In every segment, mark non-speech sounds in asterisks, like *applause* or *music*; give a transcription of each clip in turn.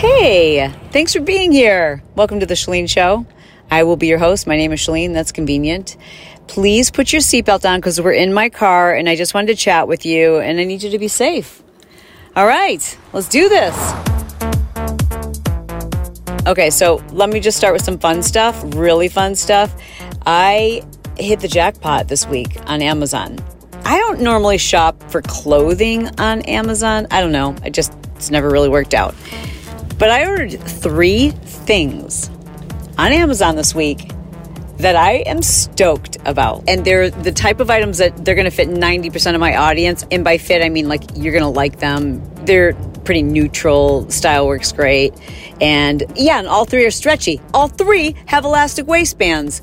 Hey, thanks for being here. Welcome to the Chalene Show. I will be your host. My name is Chalene. That's convenient. Please put your seatbelt on because we're in my car and I just wanted to chat with you and I need you to be safe. All right, let's do this. Okay, so let me just start with some fun stuff, really fun stuff. I hit the jackpot this week on Amazon. I don't normally shop for clothing on Amazon. I don't know. I just, it's never really worked out. But I ordered three things on Amazon this week that I am stoked about. And they're the type of items that they're going to fit 90% of my audience. And by fit, I mean like you're going to like them. They're pretty neutral. Style works great. And yeah, and all three are stretchy. All three have elastic waistbands.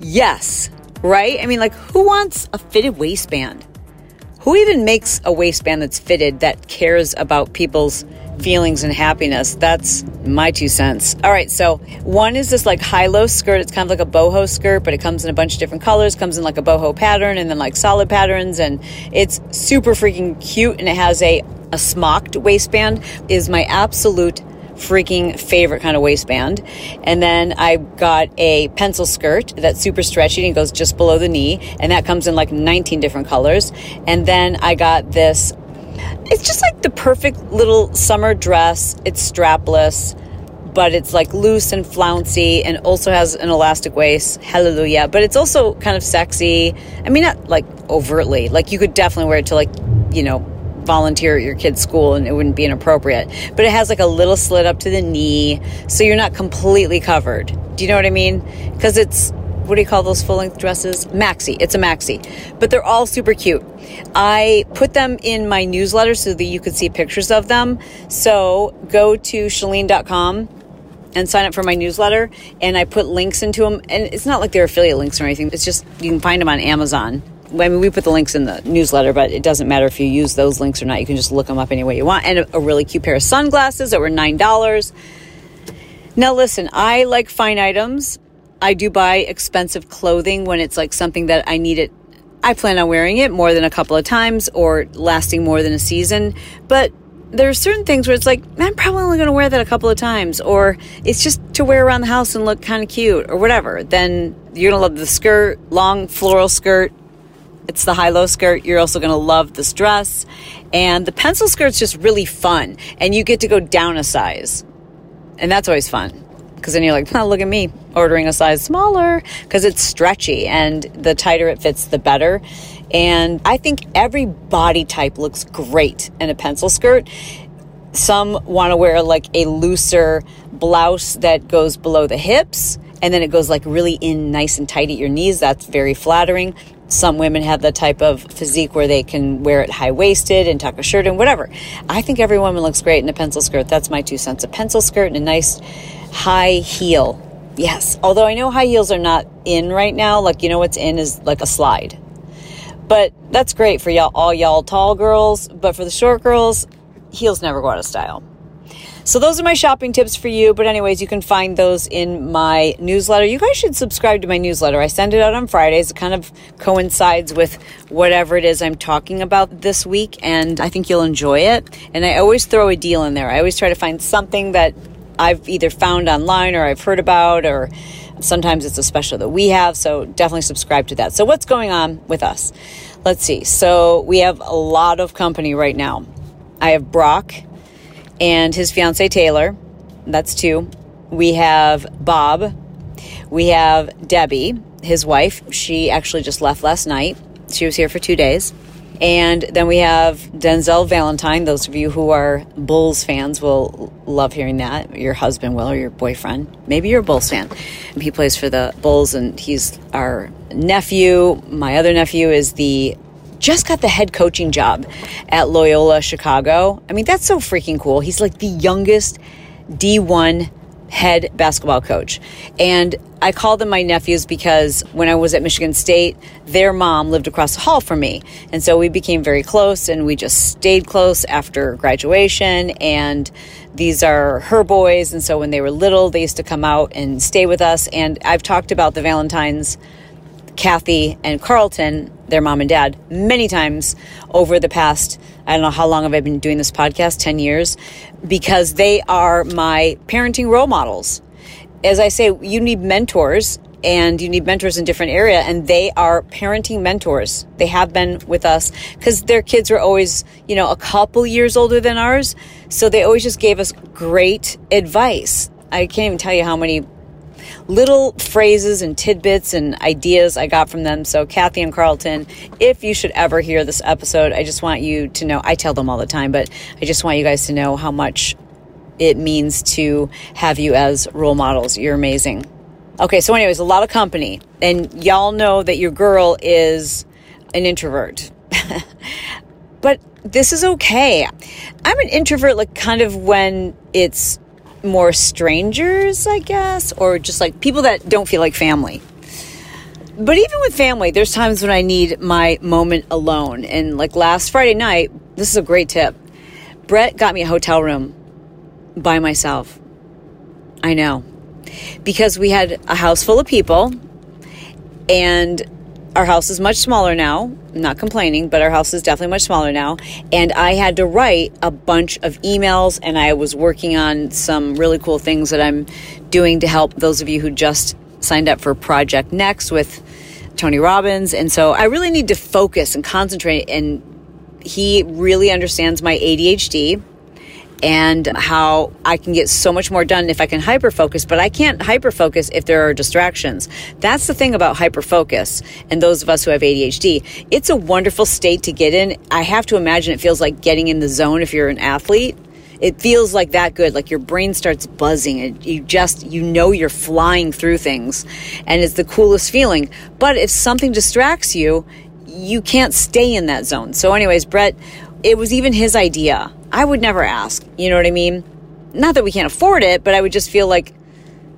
Yes, right? I mean, like, who wants a fitted waistband? Who even makes a waistband that's fitted that cares about people's feelings and happiness. That's my two cents. All right, so one is this like high low skirt. It's kind of like a boho skirt, but it comes in a bunch of different colors, comes in like a boho pattern and then like solid patterns. And it's super freaking cute. And it has a, a smocked waistband, is my absolute freaking favorite kind of waistband. And then I got a pencil skirt that's super stretchy and goes just below the knee. And that comes in like 19 different colors. And then I got this it's just like the perfect little summer dress. It's strapless, but it's like loose and flouncy and also has an elastic waist. Hallelujah. But it's also kind of sexy. I mean, not like overtly. Like you could definitely wear it to like, you know, volunteer at your kid's school and it wouldn't be inappropriate. But it has like a little slit up to the knee, so you're not completely covered. Do you know what I mean? Because it's what do you call those full length dresses? Maxi. It's a maxi. But they're all super cute. I put them in my newsletter so that you could see pictures of them. So go to chalene.com and sign up for my newsletter. And I put links into them. And it's not like they're affiliate links or anything. It's just you can find them on Amazon. I mean, we put the links in the newsletter, but it doesn't matter if you use those links or not. You can just look them up any way you want. And a, a really cute pair of sunglasses that were $9. Now, listen, I like fine items. I do buy expensive clothing when it's like something that I need it. I plan on wearing it more than a couple of times or lasting more than a season. But there are certain things where it's like, I'm probably only going to wear that a couple of times, or it's just to wear around the house and look kind of cute or whatever. Then you're going to love the skirt, long floral skirt. It's the high low skirt. You're also going to love this dress. And the pencil skirt's just really fun. And you get to go down a size. And that's always fun because then you're like, oh, look at me ordering a size smaller because it's stretchy and the tighter it fits, the better. And I think every body type looks great in a pencil skirt. Some want to wear like a looser blouse that goes below the hips and then it goes like really in nice and tight at your knees. That's very flattering. Some women have the type of physique where they can wear it high waisted and tuck a shirt and whatever. I think every woman looks great in a pencil skirt. That's my two cents. A pencil skirt and a nice high heel. Yes. Although I know high heels are not in right now. Like, you know, what's in is like a slide. But that's great for y'all, all y'all tall girls. But for the short girls, heels never go out of style. So those are my shopping tips for you. But anyways, you can find those in my newsletter. You guys should subscribe to my newsletter. I send it out on Fridays. It kind of coincides with whatever it is I'm talking about this week. And I think you'll enjoy it. And I always throw a deal in there. I always try to find something that I've either found online or I've heard about, or sometimes it's a special that we have. So definitely subscribe to that. So, what's going on with us? Let's see. So, we have a lot of company right now. I have Brock and his fiance Taylor. That's two. We have Bob. We have Debbie, his wife. She actually just left last night. She was here for two days. And then we have Denzel Valentine. Those of you who are Bulls fans will love hearing that. Your husband will, or your boyfriend. Maybe you're a Bulls fan. He plays for the Bulls, and he's our nephew. My other nephew is the just got the head coaching job at Loyola Chicago. I mean, that's so freaking cool. He's like the youngest D1 head basketball coach. And I call them my nephews because when I was at Michigan State, their mom lived across the hall from me. And so we became very close and we just stayed close after graduation. And these are her boys. And so when they were little, they used to come out and stay with us. And I've talked about the Valentines Kathy and Carlton, their mom and dad, many times over the past, I don't know how long have I been doing this podcast, 10 years, because they are my parenting role models. As I say, you need mentors and you need mentors in different area and they are parenting mentors they have been with us because their kids were always you know a couple years older than ours so they always just gave us great advice i can't even tell you how many little phrases and tidbits and ideas I got from them. So, Kathy and Carlton, if you should ever hear this episode, I just want you to know I tell them all the time, but I just want you guys to know how much it means to have you as role models. You're amazing. Okay, so, anyways, a lot of company, and y'all know that your girl is an introvert. *laughs* but this is okay. I'm an introvert, like, kind of when it's more strangers, I guess, or just like people that don't feel like family. But even with family, there's times when I need my moment alone. And like last Friday night, this is a great tip. Brett got me a hotel room by myself. I know. Because we had a house full of people and our house is much smaller now. I'm not complaining, but our house is definitely much smaller now. And I had to write a bunch of emails, and I was working on some really cool things that I'm doing to help those of you who just signed up for Project Next with Tony Robbins. And so I really need to focus and concentrate. And he really understands my ADHD and how I can get so much more done if I can hyper focus, but I can't hyper focus if there are distractions. That's the thing about hyper focus and those of us who have ADHD. It's a wonderful state to get in. I have to imagine it feels like getting in the zone if you're an athlete. It feels like that good, like your brain starts buzzing and you just, you know, you're flying through things and it's the coolest feeling. But if something distracts you, you can't stay in that zone. So, anyways, Brett, it was even his idea I would never ask. You know what I mean? Not that we can't afford it, but I would just feel like,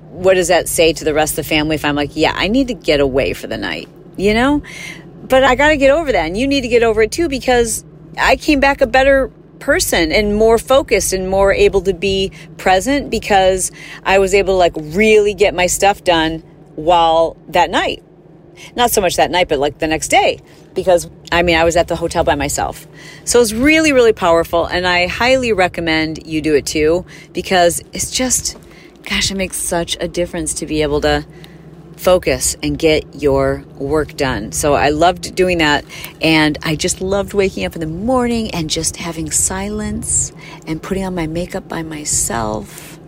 what does that say to the rest of the family if I'm like, yeah, I need to get away for the night, you know? But I got to get over that. And you need to get over it too because I came back a better person and more focused and more able to be present because I was able to like really get my stuff done while that night. Not so much that night, but like the next day because I mean, I was at the hotel by myself. So it's really, really powerful. And I highly recommend you do it too because it's just, gosh, it makes such a difference to be able to focus and get your work done. So I loved doing that. And I just loved waking up in the morning and just having silence and putting on my makeup by myself.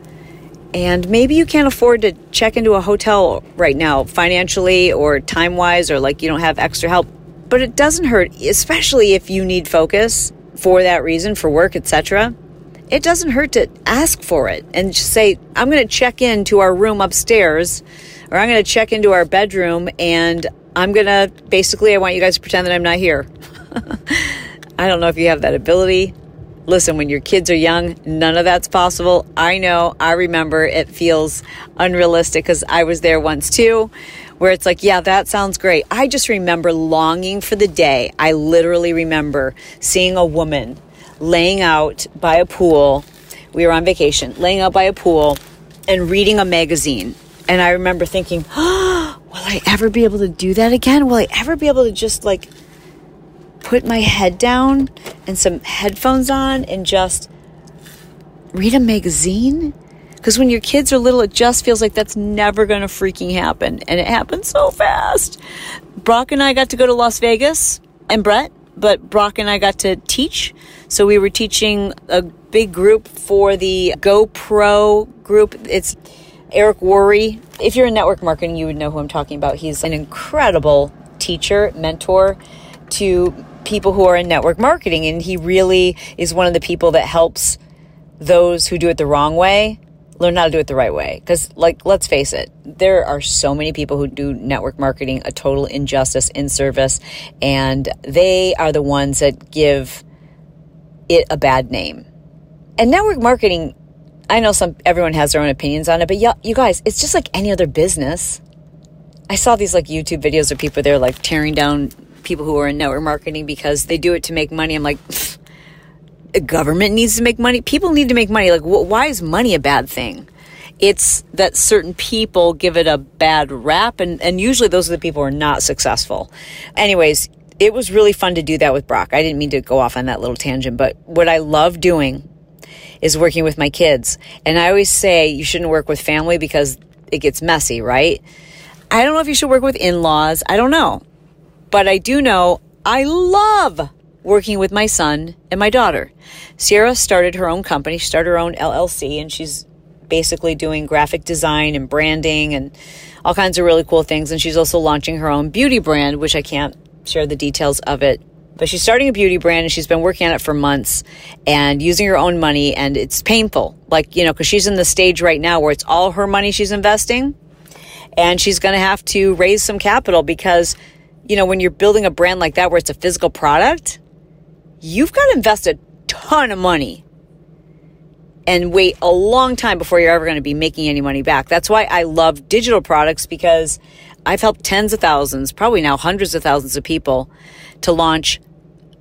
And maybe you can't afford to check into a hotel right now, financially or time wise, or like you don't have extra help but it doesn't hurt, especially if you need focus for that reason, for work, etc. It doesn't hurt to ask for it and just say, I'm going to check into our room upstairs, or I'm going to check into our bedroom, and I'm going to basically, I want you guys to pretend that I'm not here. *laughs* I don't know if you have that ability. Listen, when your kids are young, none of that's possible. I know, I remember it feels unrealistic because I was there once too where it's like, yeah, that sounds great. I just remember longing for the day. I literally remember seeing a woman laying out by a pool. We were on vacation, laying out by a pool and reading a magazine. And I remember thinking, oh, *gasps* will I ever be able to do that again? Will I ever be able to just like put my head down and some headphones on and just read a magazine? Because when your kids are little, it just feels like that's never going to freaking happen. And it happened so fast. Brock and I got to go to Las Vegas and Brett, but Brock and I got to teach. So we were teaching a big group for the GoPro group. It's Eric Worre. If you're in network marketing, you would know who I'm talking about. He's an incredible teacher, mentor to people who are in network marketing. And he really is one of the people that helps those who do it the wrong way learn how to do it the right way. Because, like, let's face it, there are so many people who do network marketing a total injustice in service, and they are the ones that give it a bad name. And network marketing, I know some everyone has their own opinions on it, but you guys, it's just like any other business. I saw these like YouTube videos of people they're like tearing down people who are in network marketing because they do it to make money. I'm like, the government needs to make money. People need to make money. Like, wh- why is money a bad thing? It's that certain people give it a bad rap, and, and usually those are the people who are not successful. Anyways, it was really fun to do that with Brock. I didn't mean to go off on that little tangent, but what I love doing is working with my kids. And I always say you shouldn't work with family because it gets messy, right? I don't know if you should work with in laws. I don't know. But I do know I love working with my son and my daughter. Sierra started her own company, she started her own LLC, and she's basically doing graphic design and branding and all kinds of really cool things. And she's also launching her own beauty brand, which I can't share the details of it. But she's starting a beauty brand and she's been working on it for months and using her own money. And it's painful. Like, you know, because she's in the stage right now where it's all her money she's investing. And she's going to have to raise some capital because you know, when you're building a brand like that where it's a physical product, you've got to invest a ton of money and wait a long time before you're ever going to be making any money back. That's why I love digital products because I've helped tens of thousands, probably now hundreds of thousands of people to launch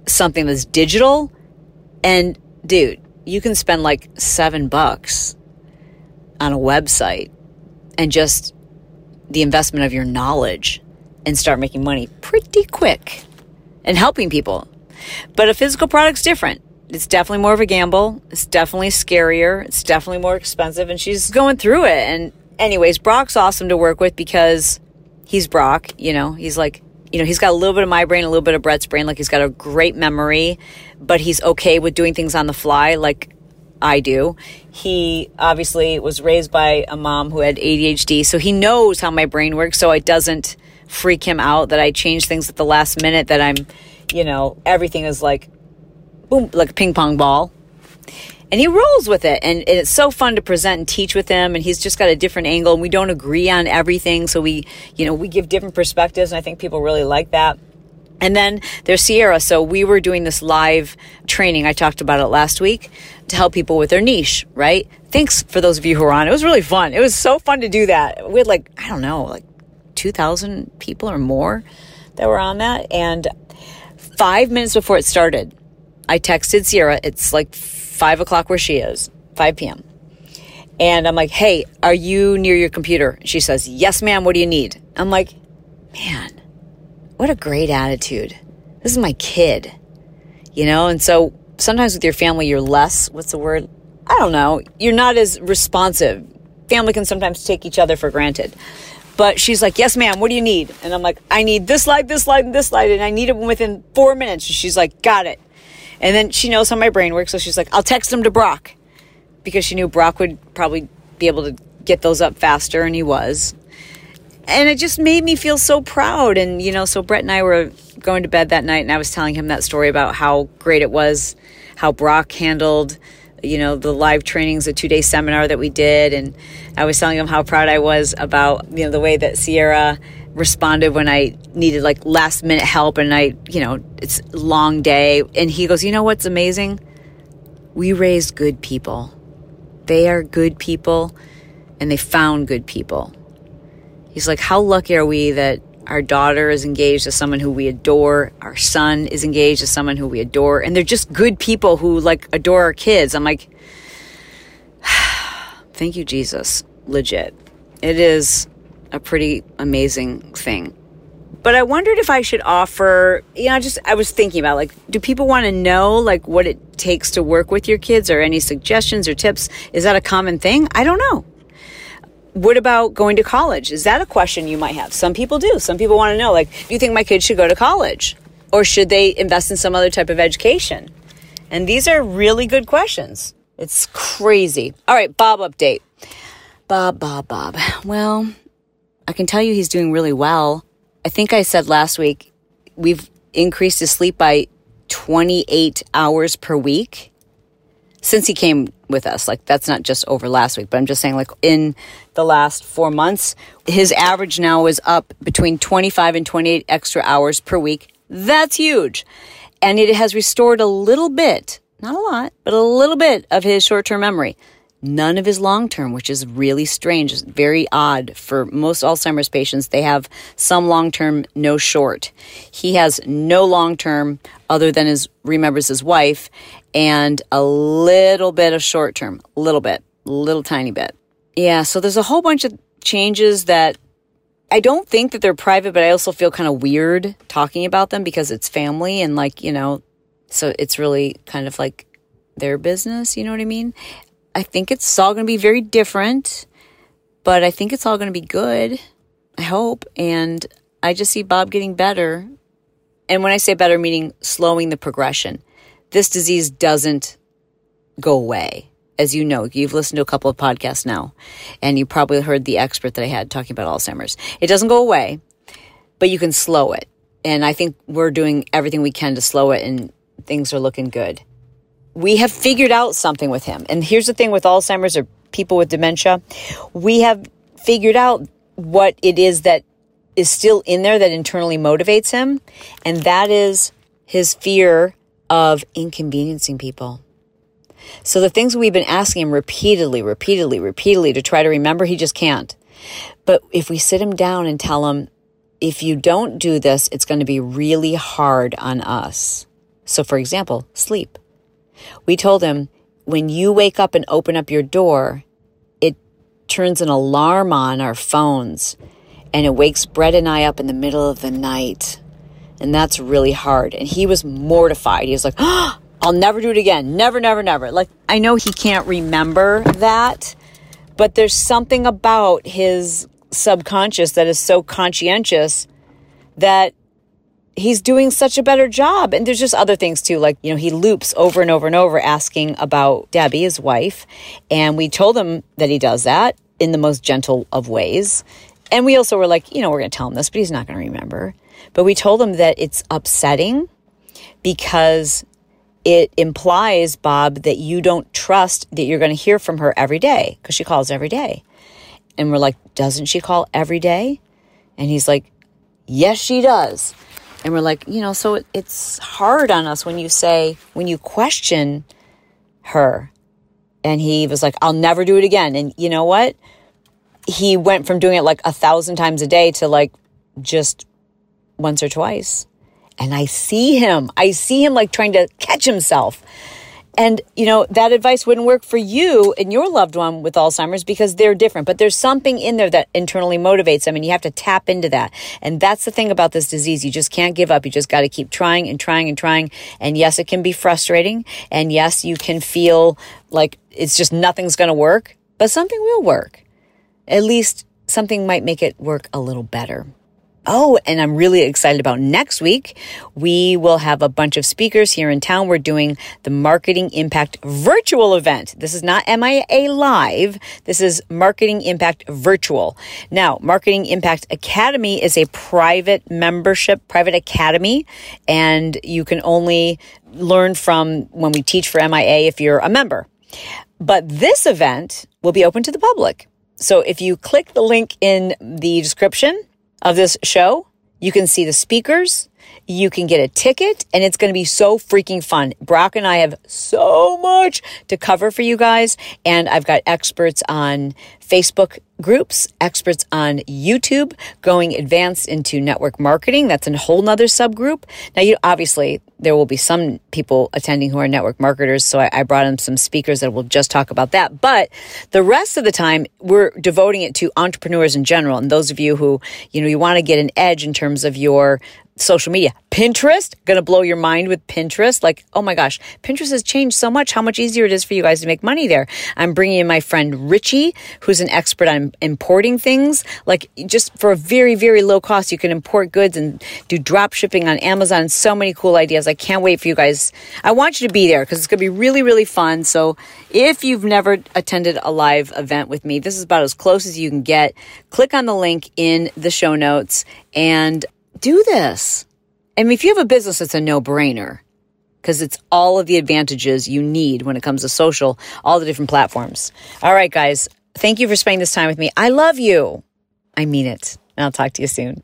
something that's digital. And dude, you can spend like seven bucks on a website and just the investment of your knowledge and start making money pretty quick and helping people. But a physical product's different. It's definitely more of a gamble. It's definitely scarier. It's definitely more expensive. And she's going through it. And, anyways, Brock's awesome to work with because he's Brock. You know, he's like, you know, he's got a little bit of my brain, a little bit of Brett's brain. Like, he's got a great memory, but he's okay with doing things on the fly. Like, I do. He obviously was raised by a mom who had ADHD, so he knows how my brain works. So it doesn't freak him out that I change things at the last minute, that I'm, you know, everything is like, boom, like a ping pong ball. And he rolls with it. And, and it's so fun to present and teach with him. And he's just got a different angle. And we don't agree on everything. So we, you know, we give different perspectives. And I think people really like that. And then there's Sierra. So we were doing this live training. I talked about it last week to help people with their niche, right? Thanks for those of you who were on. It was really fun. It was so fun to do that. We had like, I don't know, like 2,000 people or more that were on that. And five minutes before it started, I texted Sierra. It's like five o'clock where she is, 5 p.m. And I'm like, hey, are you near your computer? She says, yes, ma'am. What do you need? I'm like, man, what a great attitude. This is my kid, you know? And so sometimes with your family, you're less, what's the word? I don't know. You're not as responsive. Family can sometimes take each other for granted. But she's like, yes, ma'am, what do you need? And I'm like, I need this light, this light, and this light, and I need it within four minutes. And she's like, got it. And then she knows how my brain works, so she's like, I'll text them to Brock because she knew Brock would probably be able to get those up faster, and he was. And it just made me feel so proud. And, you know, so Brett and I were going to bed that night, and I was telling him that story about how great it was, how Brock handled you know, the live trainings, a two day seminar that we did. And I was telling him how proud I was about, you know, the way that Sierra responded when I needed like last minute help and I, you know, it's long day. And he goes, you know what's amazing? We raised good people. They are good people and they found good people. He's like, how lucky are we that our daughter is engaged to someone who we adore. Our son is engaged to someone who we adore. And they're just good people who like adore our kids. I'm like, *sighs* thank you, Jesus. Legit. It is a pretty amazing thing. But I wondered if I should offer, you know, just I was thinking about like, do people want to know like what it takes to work with your kids or any suggestions or tips? Is that a common thing? I don't know what about going to college? Is that a question you might have? Some people do. Some people want to know, like, do you think my kids should go to college? Or should they invest in some other type of education? And these are really good questions. It's crazy. All right, Bob update. Bob, Bob, Bob. Well, I can tell you he's doing really well. I think I said last week we've increased his sleep by 28 hours per week since he came with us. Like that's not just over last week, but I'm just saying like in the last 4 months, his average now is up between 25 and 28 extra hours per week. That's huge. And it has restored a little bit, not a lot, but a little bit of his short-term memory. None of his long term, which is really strange, very odd for most Alzheimer's patients. They have some long term, no short. He has no long term other than his remembers his wife and a little bit of short term, little bit, little tiny bit. Yeah, so there's a whole bunch of changes that I don't think that they're private, but I also feel kind of weird talking about them because it's family and like, you know, so it's really kind of like their business, you know what I mean? I think it's all going to be very different, but I think it's all going to be good. I hope. And I just see Bob getting better. And when I say better, meaning slowing the progression. This disease doesn't go away as you know, you've listened to a couple of podcasts now, and you probably heard the expert that I had talking about Alzheimer's. It doesn't go away, but you can slow it. And I think we're doing everything we can to slow it, and things are looking good. We have figured out something with him. And here's the thing with Alzheimer's or people with dementia we have figured out what it is that is still in there that internally motivates him, and that is his fear of inconveniencing people. So the things we've been asking him repeatedly, repeatedly, repeatedly to try to remember, he just can't. But if we sit him down and tell him, if you don't do this, it's going to be really hard on us. So, for example, sleep. We told him, when you wake up and open up your door, it turns an alarm on our phones and it wakes Brett and I up in the middle of the night. And that's really hard. And he was mortified. He was like, oh, I'll never do it again. Never, never, never. Like, I know he can't remember that, but there's something about his subconscious that is so conscientious that he's doing such a better job. And there's just other things too. Like, you know, he loops over and over and over asking about Debbie, his wife. And we told him that he does that in the most gentle of ways. And we also were like, you know, we're going to tell him this, but he's not going to remember. But we told him that it's upsetting because it implies, Bob, that you don't trust that you're going to hear from her every day because she calls every day. And we're like, doesn't she call every day? And he's like, yes, she does. And we're like, you know, so it's hard on us when you say, when you question her. And he was like, I'll never do it again. And you know what? He went from doing it like a thousand times a day to like just once or twice and I see him. I see him like trying to catch himself. And, you know, that advice wouldn't work for you and your loved one with Alzheimer's because they're different. But there's something in there that internally motivates them, and you have to tap into that. And that's the thing about this disease. You just can't give up. You just got to keep trying and trying and trying. And yes, it can be frustrating. And yes, you can feel like it's just nothing's going to work, but something will work. At least something might make it work a little better. Oh, and I'm really excited about next week. We will have a bunch of speakers here in town. We're doing the Marketing Impact virtual event. This is not MIA live. This is Marketing Impact virtual. Now, Marketing Impact Academy is a private membership, private academy, and you can only learn from when we teach for MIA if you're a member. But this event will be open to the public. So if you click the link in the description, of this show. You can see the speakers. You can get a ticket and it's going to be so freaking fun. Brock and I have so much to cover for you guys. And I've got experts on Facebook groups, experts on YouTube, going advanced into network marketing. That's a whole nother subgroup. Now, you obviously there will be some people attending who are network marketers. So I, I brought in some speakers that will just talk about that. But the rest of the time, we're devoting it to entrepreneurs in general. And those of you who, you know, you want to get an edge in terms of your social media. Pinterest, gonna blow your mind with Pinterest. Like, oh my gosh, Pinterest has changed so much how much easier it is for you guys to make money there. I'm bringing in my friend Richie, who's an expert on importing things. Like, just for a very, very low cost, you can import goods and do drop shipping on Amazon. So many cool ideas. I can't wait for you guys. I want you to be there because it's gonna be really, really fun. So, if you've never attended a live event with me, this is about as close as you can get. Click on the link in the show notes and do this. Mean, if you have a business, it's a no brainer because it's all of the advantages you need when it comes to social, all the different platforms. All right, guys. Thank you for spending this time with me. I love you. I mean it. And I'll talk to you soon.